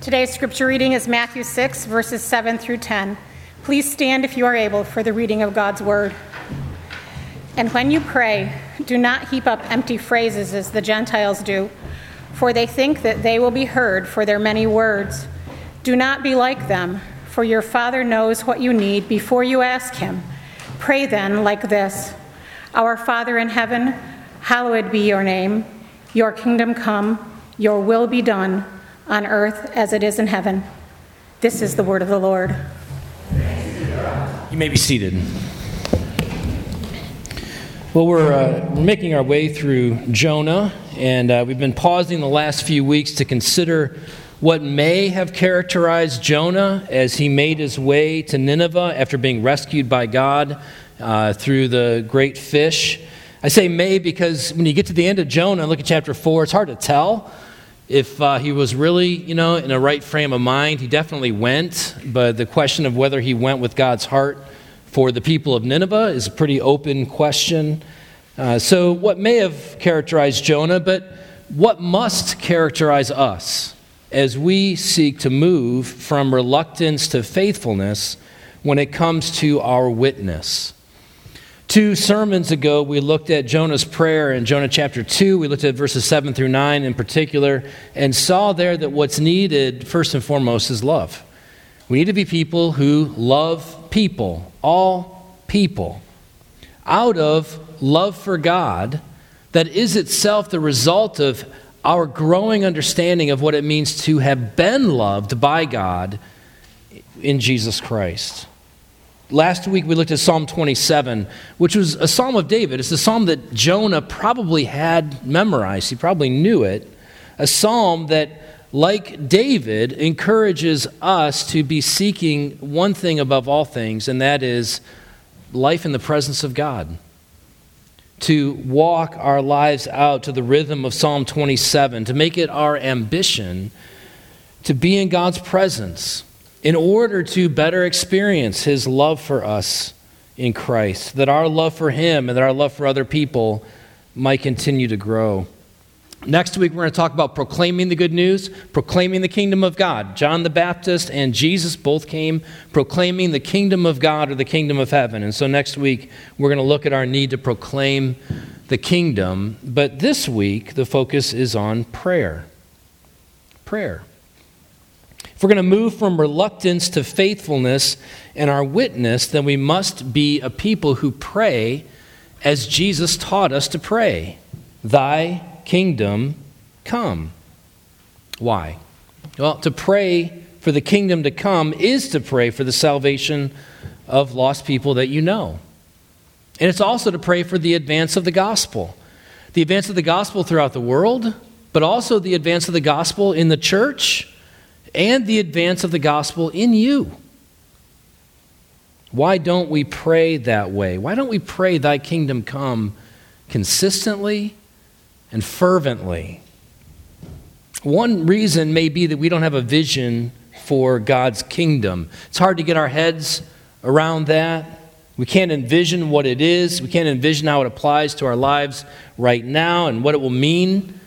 Today's scripture reading is Matthew 6, verses 7 through 10. Please stand if you are able for the reading of God's word. And when you pray, do not heap up empty phrases as the Gentiles do, for they think that they will be heard for their many words. Do not be like them, for your Father knows what you need before you ask Him. Pray then like this Our Father in heaven, hallowed be your name. Your kingdom come, your will be done on earth as it is in heaven. This is the word of the Lord. You may be seated. Well, we're, uh, making our way through Jonah, and uh, we've been pausing the last few weeks to consider what may have characterized Jonah as he made his way to Nineveh after being rescued by God uh, through the great fish. I say may because when you get to the end of Jonah look at chapter 4, it's hard to tell if uh, he was really, you know, in a right frame of mind. He definitely went, but the question of whether he went with God's heart for the people of Nineveh is a pretty open question. Uh, so, what may have characterized Jonah, but what must characterize us as we seek to move from reluctance to faithfulness when it comes to our witness? Two sermons ago, we looked at Jonah's prayer in Jonah chapter 2. We looked at verses 7 through 9 in particular and saw there that what's needed, first and foremost, is love. We need to be people who love people, all people, out of love for God that is itself the result of our growing understanding of what it means to have been loved by God in Jesus Christ. Last week we looked at Psalm 27, which was a psalm of David. It's a psalm that Jonah probably had memorized, he probably knew it. A psalm that, like David, encourages us to be seeking one thing above all things, and that is life in the presence of God. To walk our lives out to the rhythm of Psalm 27, to make it our ambition to be in God's presence in order to better experience his love for us in Christ, that our love for him and that our love for other people might continue to grow. Next week, we're going to talk about proclaiming the good news, proclaiming the kingdom of God. John the Baptist and Jesus both came proclaiming the kingdom of God or the kingdom of heaven. And so next week, we're going to look at our need to proclaim the kingdom. But this week, the focus is on prayer. Prayer. If we're going to move from reluctance to faithfulness in our witness, then we must be a people who pray as Jesus taught us to pray Thy kingdom come. Why? Well, to pray for the kingdom to come is to pray for the salvation of lost people that you know. And it's also to pray for the advance of the gospel. The advance of the gospel throughout the world, but also the advance of the gospel in the church and the advance of the gospel in you. Why don't we pray that way? Why don't we pray, Thy kingdom come, consistently and fervently? One reason may be that we don't have a vision for God's kingdom. It's hard to get our heads around that. We can't envision what it is, we can't envision how it applies to our lives right now and what it will mean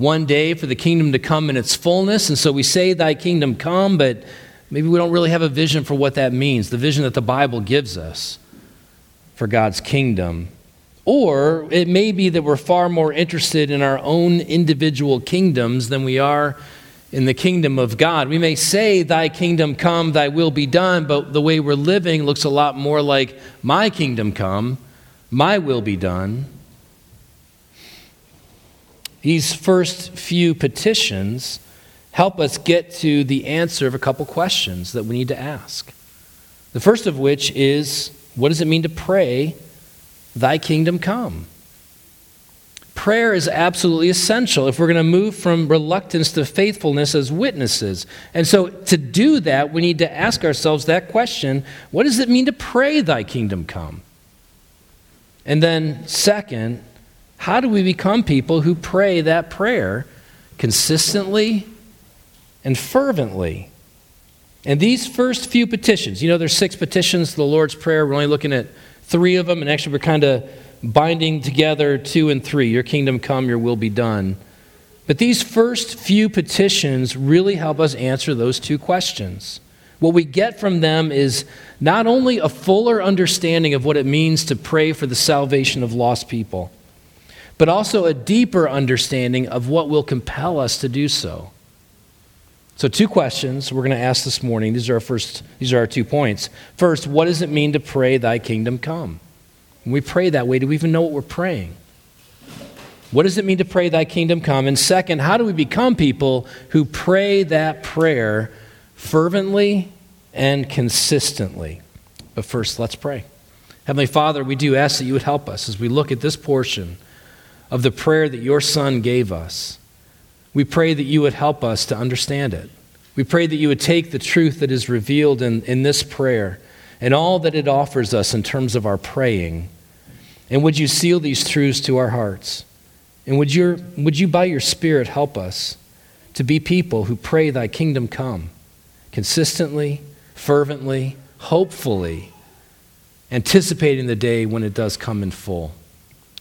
one day for the kingdom to come in its fullness. And so we say, Thy kingdom come, but maybe we don't really have a vision for what that means, the vision that the Bible gives us for God's kingdom. Or it may be that we're far more interested in our own individual kingdoms than we are in the kingdom of God. We may say, Thy kingdom come, Thy will be done, but the way we're living looks a lot more like, My kingdom come, My will be done. These first few petitions help us get to the answer of a couple questions that we need to ask. The first of which is what does it mean to pray, Thy kingdom come? Prayer is absolutely essential if we're going to move from reluctance to faithfulness as witnesses. And so, to do that, we need to ask ourselves that question what does it mean to pray, Thy kingdom come? And then, second, how do we become people who pray that prayer consistently and fervently? And these first few petitions, you know, there's six petitions to the Lord's Prayer. We're only looking at three of them, and actually, we're kind of binding together two and three Your kingdom come, your will be done. But these first few petitions really help us answer those two questions. What we get from them is not only a fuller understanding of what it means to pray for the salvation of lost people, but also a deeper understanding of what will compel us to do so. So, two questions we're going to ask this morning. These are our first, these are our two points. First, what does it mean to pray, Thy kingdom come? When we pray that way, do we even know what we're praying? What does it mean to pray, Thy kingdom come? And second, how do we become people who pray that prayer fervently and consistently? But first, let's pray. Heavenly Father, we do ask that you would help us as we look at this portion of the prayer that your Son gave us. We pray that you would help us to understand it. We pray that you would take the truth that is revealed in, in this prayer and all that it offers us in terms of our praying. And would you seal these truths to our hearts? And would, your, would you, by your Spirit, help us to be people who pray, Thy kingdom come, consistently, fervently, hopefully, anticipating the day when it does come in full.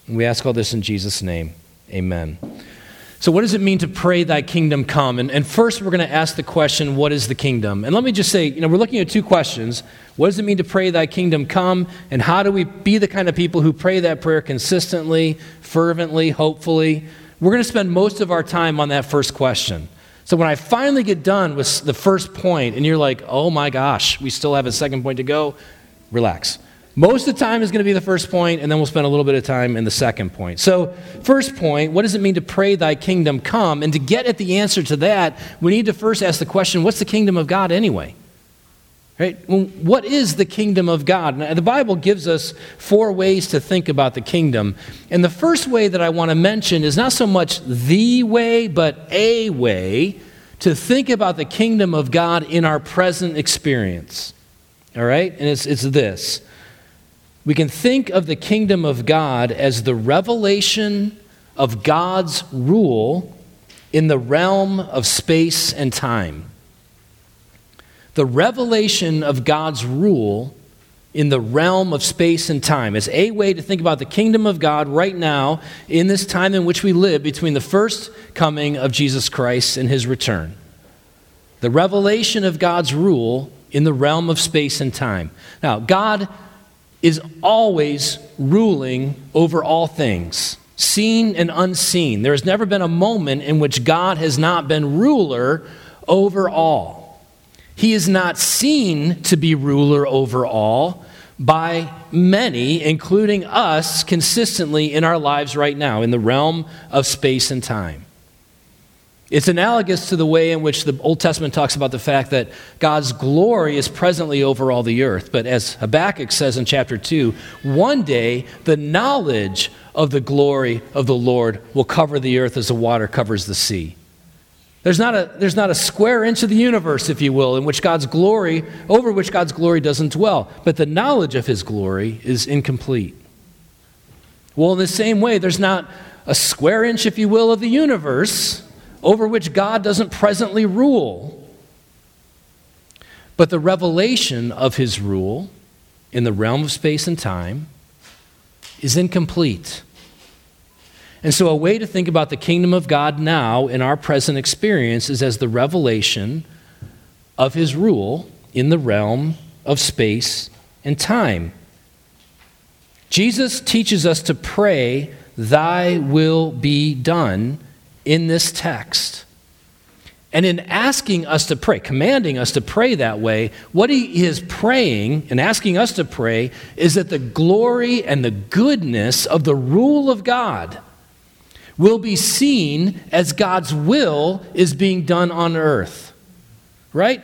We ask all this in Jesus' name. Amen. So, what does it mean to pray, Thy kingdom come? And, and first, we're going to ask the question, What is the kingdom? And let me just say, you know, we're looking at two questions. What does it mean to pray, Thy kingdom come? And how do we be the kind of people who pray that prayer consistently, fervently, hopefully? We're going to spend most of our time on that first question. So, when I finally get done with the first point, and you're like, Oh my gosh, we still have a second point to go, relax. Most of the time is going to be the first point, and then we'll spend a little bit of time in the second point. So, first point, what does it mean to pray thy kingdom come? And to get at the answer to that, we need to first ask the question what's the kingdom of God anyway? Right? What is the kingdom of God? Now, the Bible gives us four ways to think about the kingdom. And the first way that I want to mention is not so much the way, but a way to think about the kingdom of God in our present experience. All right? And it's, it's this we can think of the kingdom of God as the revelation of God's rule in the realm of space and time. The revelation of God's rule in the realm of space and time is a way to think about the kingdom of God right now in this time in which we live between the first coming of Jesus Christ and his return. The revelation of God's rule in the realm of space and time. Now, God is always ruling over all things, seen and unseen. There has never been a moment in which God has not been ruler over all. He is not seen to be ruler over all by many, including us, consistently in our lives right now, in the realm of space and time. It's analogous to the way in which the Old Testament talks about the fact that God's glory is presently over all the earth. But as Habakkuk says in chapter 2, one day the knowledge of the glory of the Lord will cover the earth as the water covers the sea. There's not a, there's not a square inch of the universe, if you will, in which God's glory, over which God's glory doesn't dwell. But the knowledge of his glory is incomplete. Well, in the same way, there's not a square inch, if you will, of the universe over which God doesn't presently rule. But the revelation of his rule in the realm of space and time is incomplete. And so, a way to think about the kingdom of God now in our present experience is as the revelation of his rule in the realm of space and time. Jesus teaches us to pray, Thy will be done in this text. And in asking us to pray, commanding us to pray that way, what he is praying and asking us to pray is that the glory and the goodness of the rule of God will be seen as God's will is being done on earth. Right?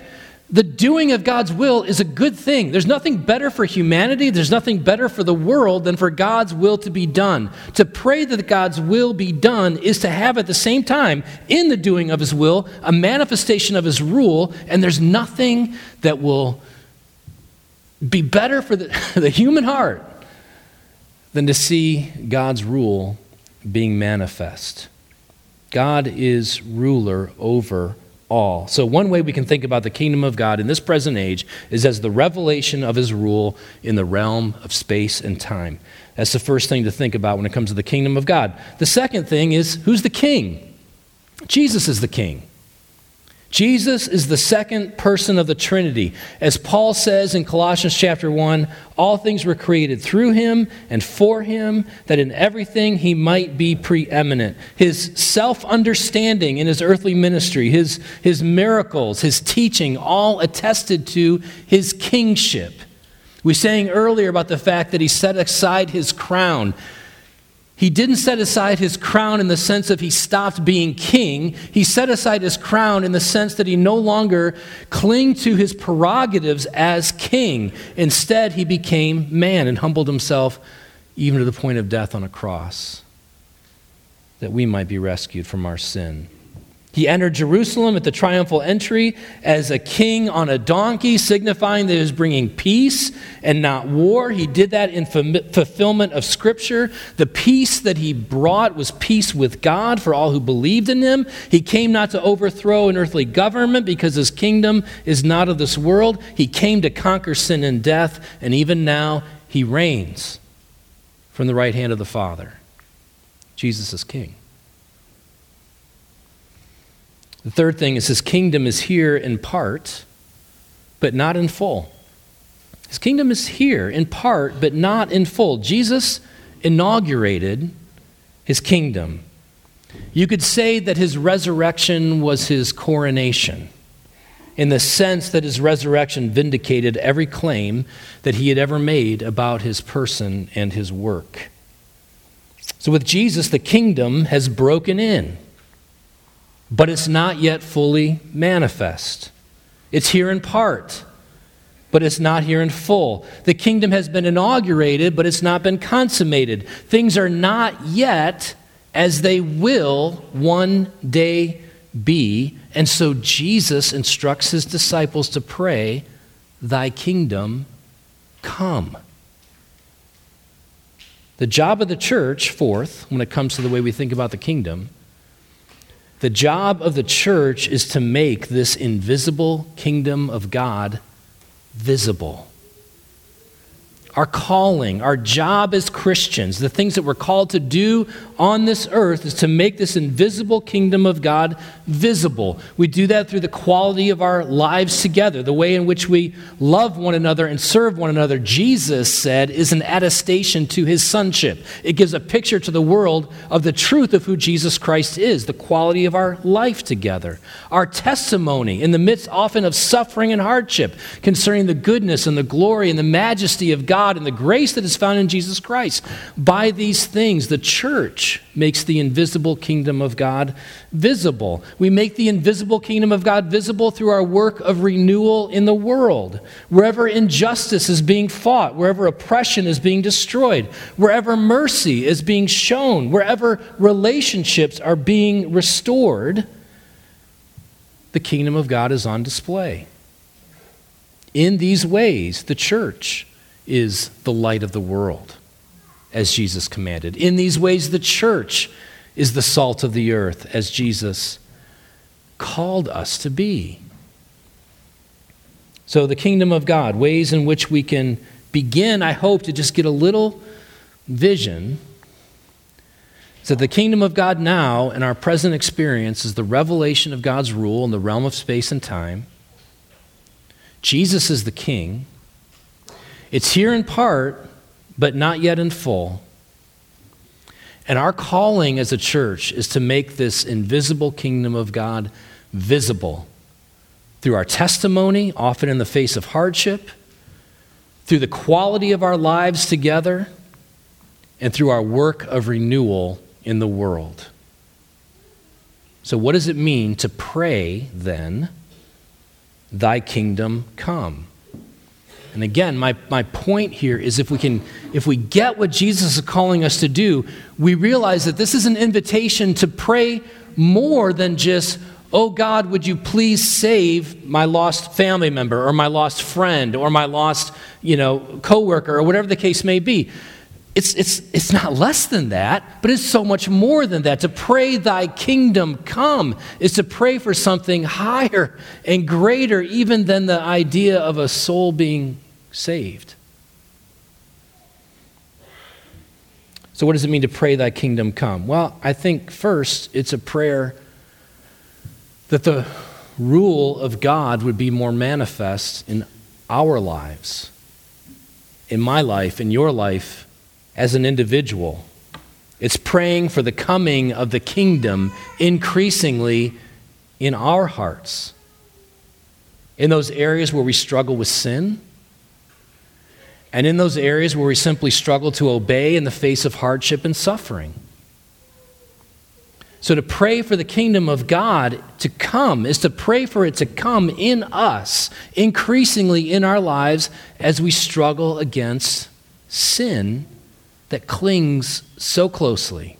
The doing of God's will is a good thing. There's nothing better for humanity, there's nothing better for the world than for God's will to be done. To pray that God's will be done is to have at the same time, in the doing of His will, a manifestation of His rule, and there's nothing that will be better for the, the human heart than to see God's rule being manifest. God is ruler over all. So, one way we can think about the kingdom of God in this present age is as the revelation of his rule in the realm of space and time. That's the first thing to think about when it comes to the kingdom of God. The second thing is who's the king? Jesus is the king. Jesus is the second person of the Trinity. As Paul says in Colossians chapter 1, all things were created through him and for him, that in everything he might be preeminent. His self understanding in his earthly ministry, his, his miracles, his teaching, all attested to his kingship. We sang earlier about the fact that he set aside his crown he didn't set aside his crown in the sense of he stopped being king. He set aside his crown in the sense that he no longer clung to his prerogatives as king. Instead, he became man and humbled himself even to the point of death on a cross that we might be rescued from our sin. He entered Jerusalem at the triumphal entry as a king on a donkey, signifying that he was bringing peace and not war. He did that in fulfillment of Scripture. The peace that he brought was peace with God for all who believed in him. He came not to overthrow an earthly government because his kingdom is not of this world. He came to conquer sin and death, and even now he reigns from the right hand of the Father. Jesus is king. The third thing is his kingdom is here in part, but not in full. His kingdom is here in part, but not in full. Jesus inaugurated his kingdom. You could say that his resurrection was his coronation, in the sense that his resurrection vindicated every claim that he had ever made about his person and his work. So, with Jesus, the kingdom has broken in but it's not yet fully manifest. It's here in part, but it's not here in full. The kingdom has been inaugurated, but it's not been consummated. Things are not yet as they will one day be. And so Jesus instructs his disciples to pray, Thy kingdom come. The job of the church, fourth, when it comes to the way we think about the kingdom, the job of the church is to make this invisible kingdom of God visible our calling, our job as Christians, the things that we're called to do on this earth is to make this invisible kingdom of God visible. We do that through the quality of our lives together, the way in which we love one another and serve one another. Jesus said is an attestation to his sonship. It gives a picture to the world of the truth of who Jesus Christ is, the quality of our life together. Our testimony in the midst often of suffering and hardship concerning the goodness and the glory and the majesty of God God and the grace that is found in Jesus Christ. By these things, the church makes the invisible kingdom of God visible. We make the invisible kingdom of God visible through our work of renewal in the world. Wherever injustice is being fought, wherever oppression is being destroyed, wherever mercy is being shown, wherever relationships are being restored, the kingdom of God is on display. In these ways, the church is the light of the world, as Jesus commanded. In these ways, the church is the salt of the earth, as Jesus called us to be. So, the kingdom of God, ways in which we can begin, I hope, to just get a little vision. So, the kingdom of God now, in our present experience, is the revelation of God's rule in the realm of space and time. Jesus is the king. It's here in part, but not yet in full. And our calling as a church is to make this invisible kingdom of God visible through our testimony, often in the face of hardship, through the quality of our lives together, and through our work of renewal in the world. So, what does it mean to pray then, Thy kingdom come? And again, my, my point here is if we can, if we get what Jesus is calling us to do, we realize that this is an invitation to pray more than just, oh God, would you please save my lost family member or my lost friend or my lost, you know, coworker or whatever the case may be. It's, it's, it's not less than that, but it's so much more than that. To pray, Thy kingdom come, is to pray for something higher and greater, even than the idea of a soul being saved. So, what does it mean to pray, Thy kingdom come? Well, I think first it's a prayer that the rule of God would be more manifest in our lives, in my life, in your life as an individual. It's praying for the coming of the kingdom increasingly in our hearts. In those areas where we struggle with sin, and in those areas where we simply struggle to obey in the face of hardship and suffering. So, to pray for the kingdom of God to come is to pray for it to come in us, increasingly in our lives, as we struggle against sin that clings so closely.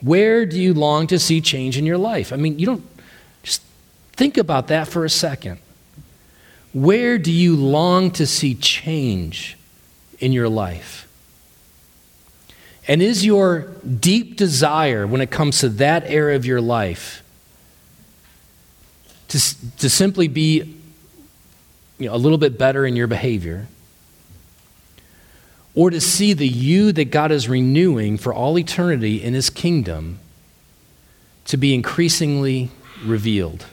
Where do you long to see change in your life? I mean, you don't just think about that for a second. Where do you long to see change in your life? And is your deep desire when it comes to that area of your life to, to simply be you know, a little bit better in your behavior? Or to see the you that God is renewing for all eternity in His kingdom to be increasingly revealed?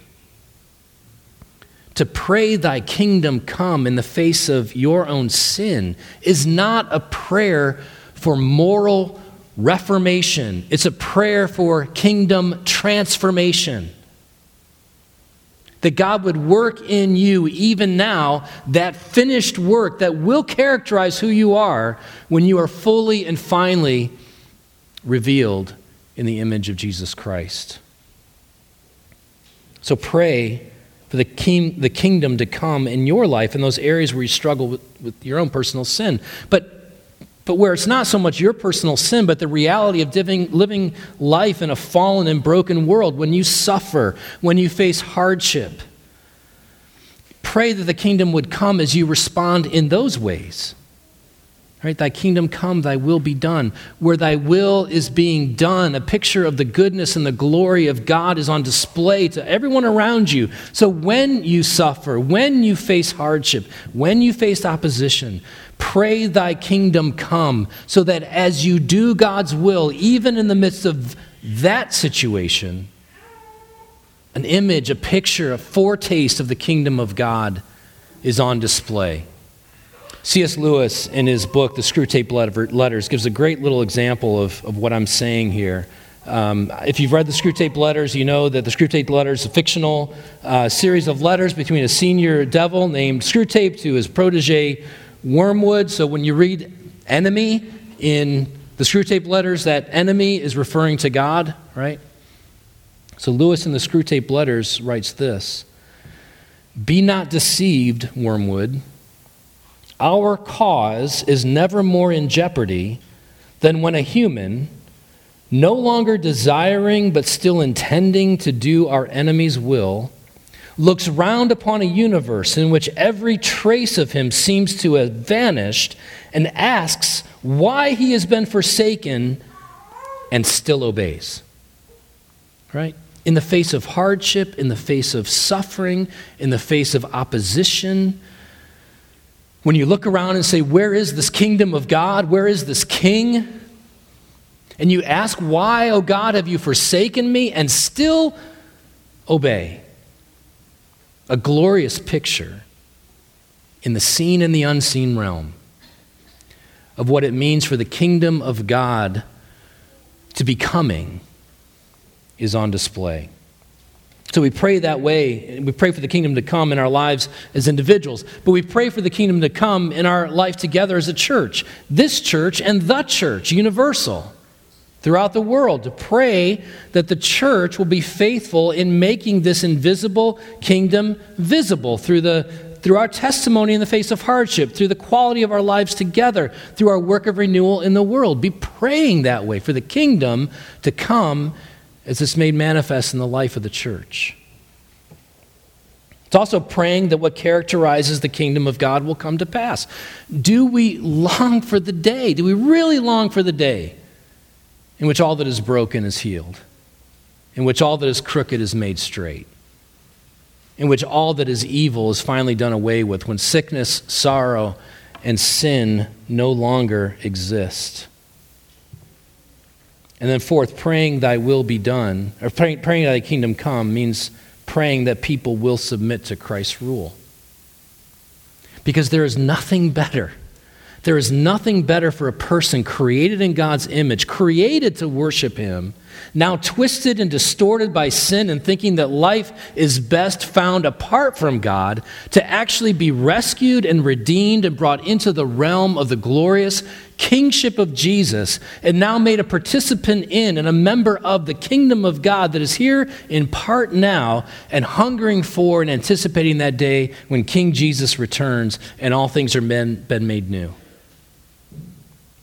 To pray, Thy kingdom come in the face of your own sin is not a prayer for moral reformation, it's a prayer for kingdom transformation. That God would work in you even now that finished work that will characterize who you are when you are fully and finally revealed in the image of Jesus Christ. So pray for the, king, the kingdom to come in your life in those areas where you struggle with, with your own personal sin. But but where it's not so much your personal sin, but the reality of living, living life in a fallen and broken world, when you suffer, when you face hardship. Pray that the kingdom would come as you respond in those ways. Right? Thy kingdom come, thy will be done. Where thy will is being done, a picture of the goodness and the glory of God is on display to everyone around you. So when you suffer, when you face hardship, when you face opposition, pray thy kingdom come, so that as you do God's will, even in the midst of that situation, an image, a picture, a foretaste of the kingdom of God is on display. C.S. Lewis, in his book, The Screwtape Letters, gives a great little example of, of what I'm saying here. Um, if you've read the Screwtape Letters, you know that the Screwtape Letters is a fictional uh, series of letters between a senior devil named Screwtape to his protege Wormwood. So when you read enemy in the Screwtape Letters, that enemy is referring to God, right? So Lewis in the Screwtape Letters writes this Be not deceived, Wormwood our cause is never more in jeopardy than when a human, no longer desiring but still intending to do our enemy's will, looks round upon a universe in which every trace of him seems to have vanished and asks why he has been forsaken and still obeys. Right? In the face of hardship, in the face of suffering, in the face of opposition, when you look around and say, Where is this kingdom of God? Where is this king? And you ask, Why, O oh God, have you forsaken me? And still obey. A glorious picture in the seen and the unseen realm of what it means for the kingdom of God to be coming is on display. So we pray that way. We pray for the kingdom to come in our lives as individuals, but we pray for the kingdom to come in our life together as a church. This church and the church, universal, throughout the world, to pray that the church will be faithful in making this invisible kingdom visible through the through our testimony in the face of hardship, through the quality of our lives together, through our work of renewal in the world. Be praying that way for the kingdom to come as it's made manifest in the life of the church. It's also praying that what characterizes the kingdom of God will come to pass. Do we long for the day? Do we really long for the day in which all that is broken is healed? In which all that is crooked is made straight? In which all that is evil is finally done away with? When sickness, sorrow, and sin no longer exist? And then, fourth, praying thy will be done, or praying, praying thy kingdom come, means praying that people will submit to Christ's rule. Because there is nothing better. There is nothing better for a person created in God's image, created to worship Him, now twisted and distorted by sin and thinking that life is best found apart from God, to actually be rescued and redeemed and brought into the realm of the glorious kingship of Jesus, and now made a participant in and a member of the kingdom of God that is here in part now and hungering for and anticipating that day when King Jesus returns and all things are been, been made new.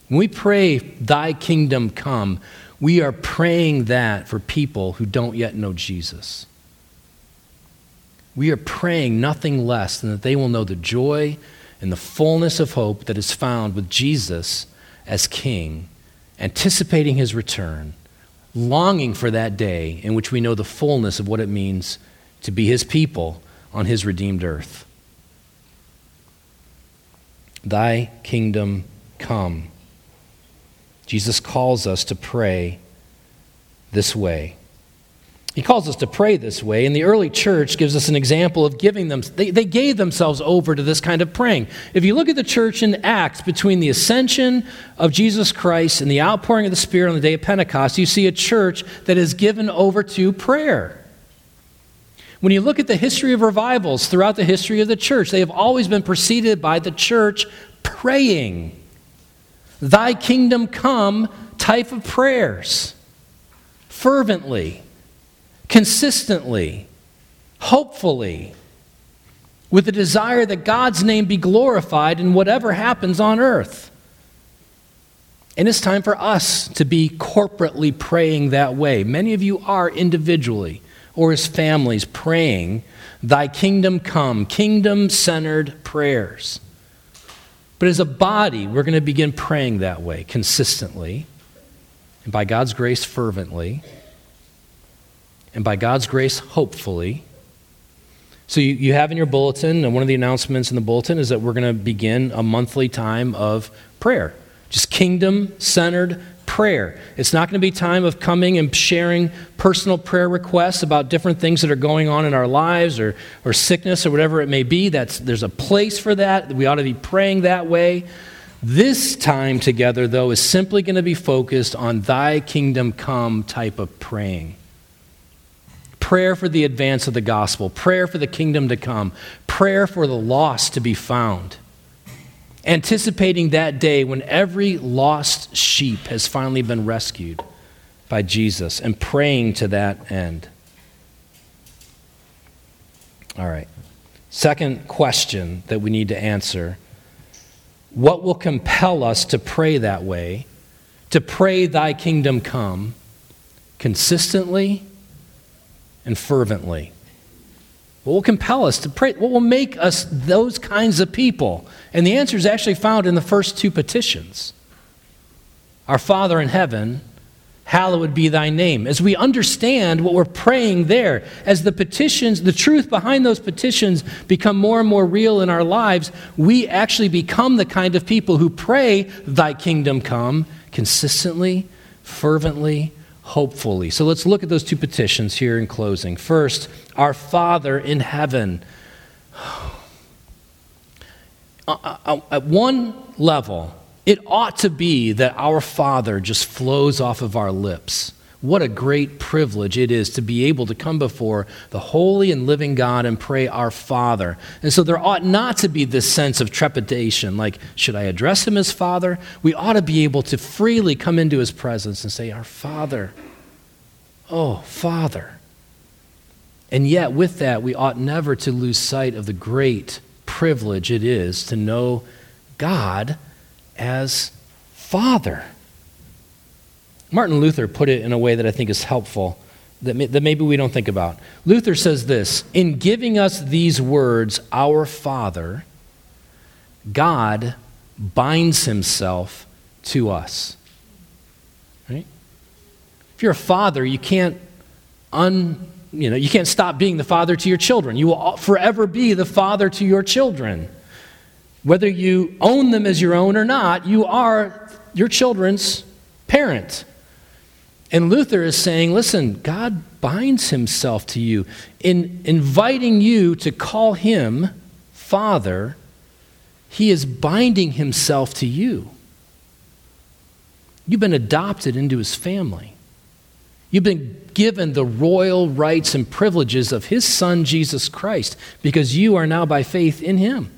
When we pray, Thy kingdom come, we are praying that for people who don't yet know Jesus. We are praying nothing less than that they will know the joy and the fullness of hope that is found with Jesus as King, anticipating his return, longing for that day in which we know the fullness of what it means to be his people on his redeemed earth. Thy kingdom come. Jesus calls us to pray this way. He calls us to pray this way, and the early church gives us an example of giving them, they, they gave themselves over to this kind of praying. If you look at the church in Acts between the ascension of Jesus Christ and the outpouring of the Spirit on the day of Pentecost, you see a church that is given over to prayer. When you look at the history of revivals throughout the history of the church, they have always been preceded by the church praying thy kingdom come type of prayers. Fervently, consistently, hopefully, with the desire that God's name be glorified in whatever happens on earth. And it's time for us to be corporately praying that way. Many of you are individually or as families praying, Thy kingdom come, kingdom centered prayers. But as a body, we're going to begin praying that way consistently, and by God's grace, fervently, and by God's grace, hopefully. So you, you have in your bulletin, and one of the announcements in the bulletin is that we're going to begin a monthly time of prayer. Just kingdom centered prayer. It's not going to be time of coming and sharing personal prayer requests about different things that are going on in our lives or, or sickness or whatever it may be. That's, there's a place for that. We ought to be praying that way. This time together, though, is simply going to be focused on thy kingdom come type of praying. Prayer for the advance of the gospel, prayer for the kingdom to come, prayer for the lost to be found anticipating that day when every lost sheep has finally been rescued by Jesus and praying to that end. All right. Second question that we need to answer What will compel us to pray that way, to pray, Thy kingdom come, consistently and fervently? What will compel us to pray? What will make us those kinds of people? And the answer is actually found in the first two petitions Our Father in heaven, hallowed be thy name. As we understand what we're praying there, as the petitions, the truth behind those petitions become more and more real in our lives, we actually become the kind of people who pray, Thy kingdom come, consistently, fervently, hopefully. So let's look at those two petitions here in closing. First, our Father in heaven. Uh, uh, uh, at one level, it ought to be that our Father just flows off of our lips. What a great privilege it is to be able to come before the holy and living God and pray our Father. And so there ought not to be this sense of trepidation like, should I address him as Father? We ought to be able to freely come into his presence and say, Our Father. Oh, Father. And yet, with that, we ought never to lose sight of the great privilege it is to know God as Father. Martin Luther put it in a way that I think is helpful, that, may, that maybe we don't think about. Luther says this In giving us these words, Our Father, God binds himself to us. Right? If you're a father, you can't un you know, you can't stop being the father to your children. You will forever be the father to your children. Whether you own them as your own or not, you are your children's parent. And Luther is saying, listen, God binds himself to you in inviting you to call him Father. He is binding himself to you. You've been adopted into his family. You've been given the royal rights and privileges of his son, Jesus Christ, because you are now by faith in him.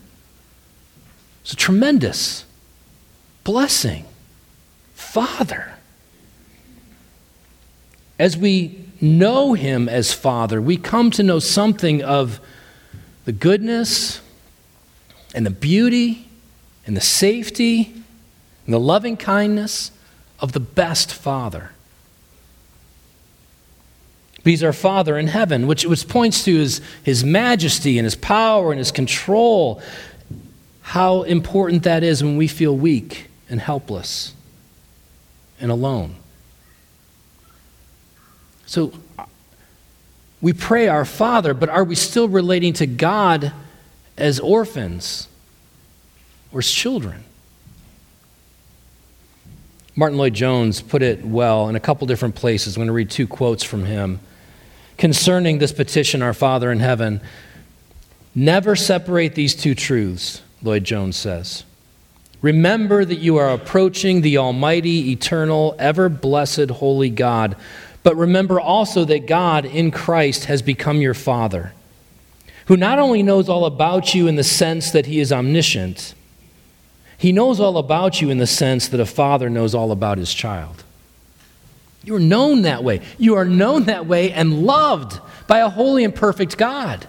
It's a tremendous blessing. Father. As we know him as Father, we come to know something of the goodness and the beauty and the safety and the loving kindness of the best Father. He's our Father in heaven, which, which points to his, his majesty and his power and his control. How important that is when we feel weak and helpless and alone. So we pray our Father, but are we still relating to God as orphans or as children? Martyn Lloyd-Jones put it well in a couple different places. I'm going to read two quotes from him concerning this petition, Our Father in heaven. Never separate these two truths, Lloyd-Jones says. Remember that you are approaching the Almighty, eternal, ever blessed, holy God. But remember also that God in Christ has become your Father, who not only knows all about you in the sense that he is omniscient, he knows all about you in the sense that a father knows all about his child. You are known that way. You are known that way and loved by a holy and perfect God.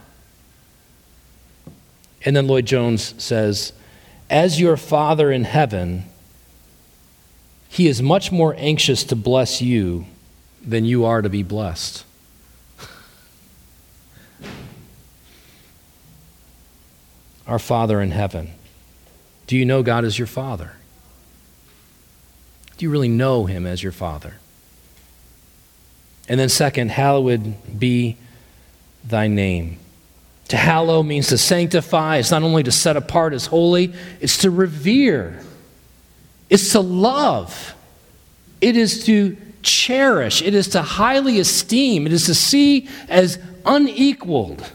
And then Lloyd-Jones says, As your Father in heaven, he is much more anxious to bless you than you are to be blessed. Our Father in heaven. Do you know God as your Father? Do you really know Him as your Father? And then, second, hallowed be thy name. To hallow means to sanctify. It's not only to set apart as holy, it's to revere, it's to love, it is to cherish, it is to highly esteem, it is to see as unequaled.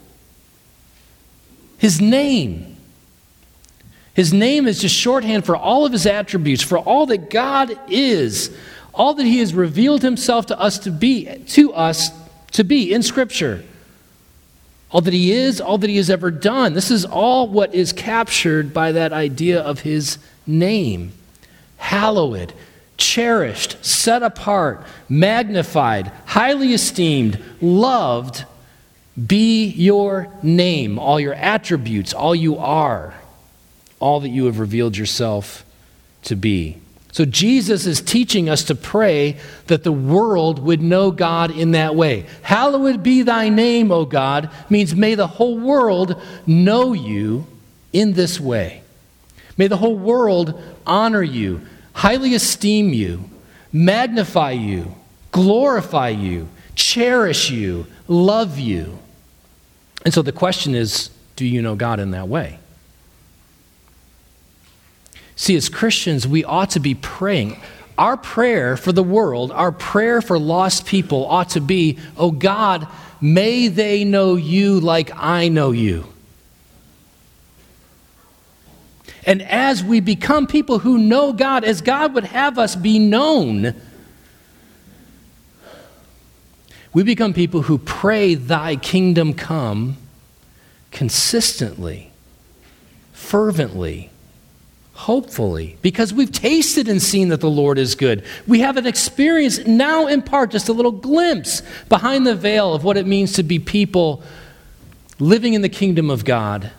His name. His name is just shorthand for all of his attributes, for all that God is, all that he has revealed himself to us to be, to us to be in Scripture. All that he is, all that he has ever done. This is all what is captured by that idea of his name. Hallowed, cherished, set apart, magnified, highly esteemed, loved be your name, all your attributes, all you are, all that you have revealed yourself to be. So Jesus is teaching us to pray that the world would know God in that way. Hallowed be thy name, O God, means may the whole world know you in this way. May the whole world honor you, highly esteem you, magnify you, glorify you, cherish you, love you. And so the question is do you know God in that way? See, as Christians, we ought to be praying. Our prayer for the world, our prayer for lost people ought to be, oh God, may they know you like I know you. And as we become people who know God, as God would have us be known, we become people who pray, Thy kingdom come consistently, fervently, hopefully, because we've tasted and seen that the Lord is good. We have an experience now, in part, just a little glimpse behind the veil of what it means to be people living in the kingdom of God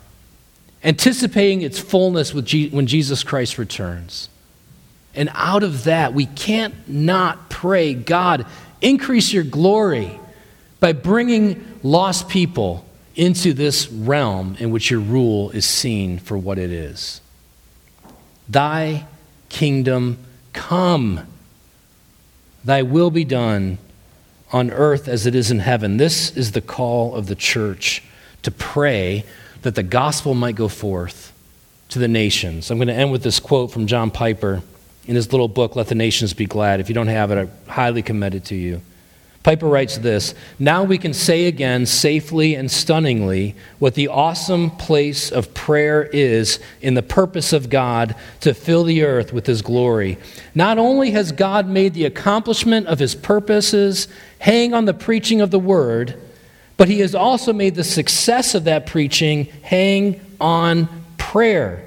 anticipating its fullness Je- when Jesus Christ returns. And out of that, we can't not pray, God, increase your glory by bringing lost people into this realm in which your rule is seen for what it is. Thy kingdom come, thy will be done on earth as it is in heaven. This is the call of the church to pray that the gospel might go forth to the nations. I'm going to end with this quote from John Piper in his little book, Let the Nations Be Glad. If you don't have it, I highly commend it to you. Piper writes this Now we can say again, safely and stunningly, what the awesome place of prayer is in the purpose of God to fill the earth with His glory. Not only has God made the accomplishment of His purposes hang on the preaching of the Word, but He has also made the success of that preaching hang on prayer.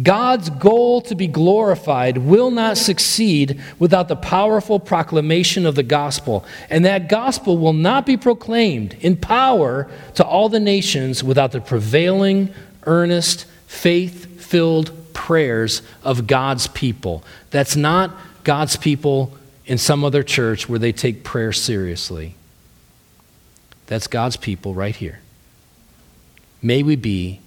God's goal to be glorified will not succeed without the powerful proclamation of the gospel. And that gospel will not be proclaimed in power to all the nations without the prevailing, earnest, faith filled prayers of God's people. That's not God's people in some other church where they take prayer seriously. That's God's people right here. May we be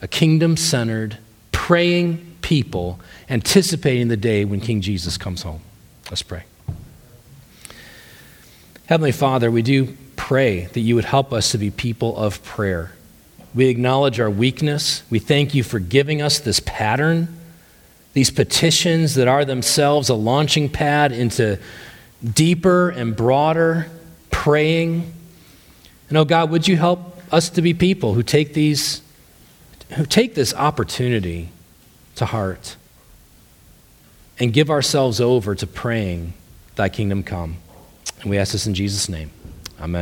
a kingdom centered, praying people anticipating the day when King Jesus comes home. Let's pray. Heavenly Father, we do pray that you would help us to be people of prayer. We acknowledge our weakness. We thank you for giving us this pattern, these petitions that are themselves a launching pad into deeper and broader praying. And oh God, would you help us to be people who take these who take this opportunity to heart and give ourselves over to praying, Thy kingdom come. And we ask this in Jesus' name. Amen.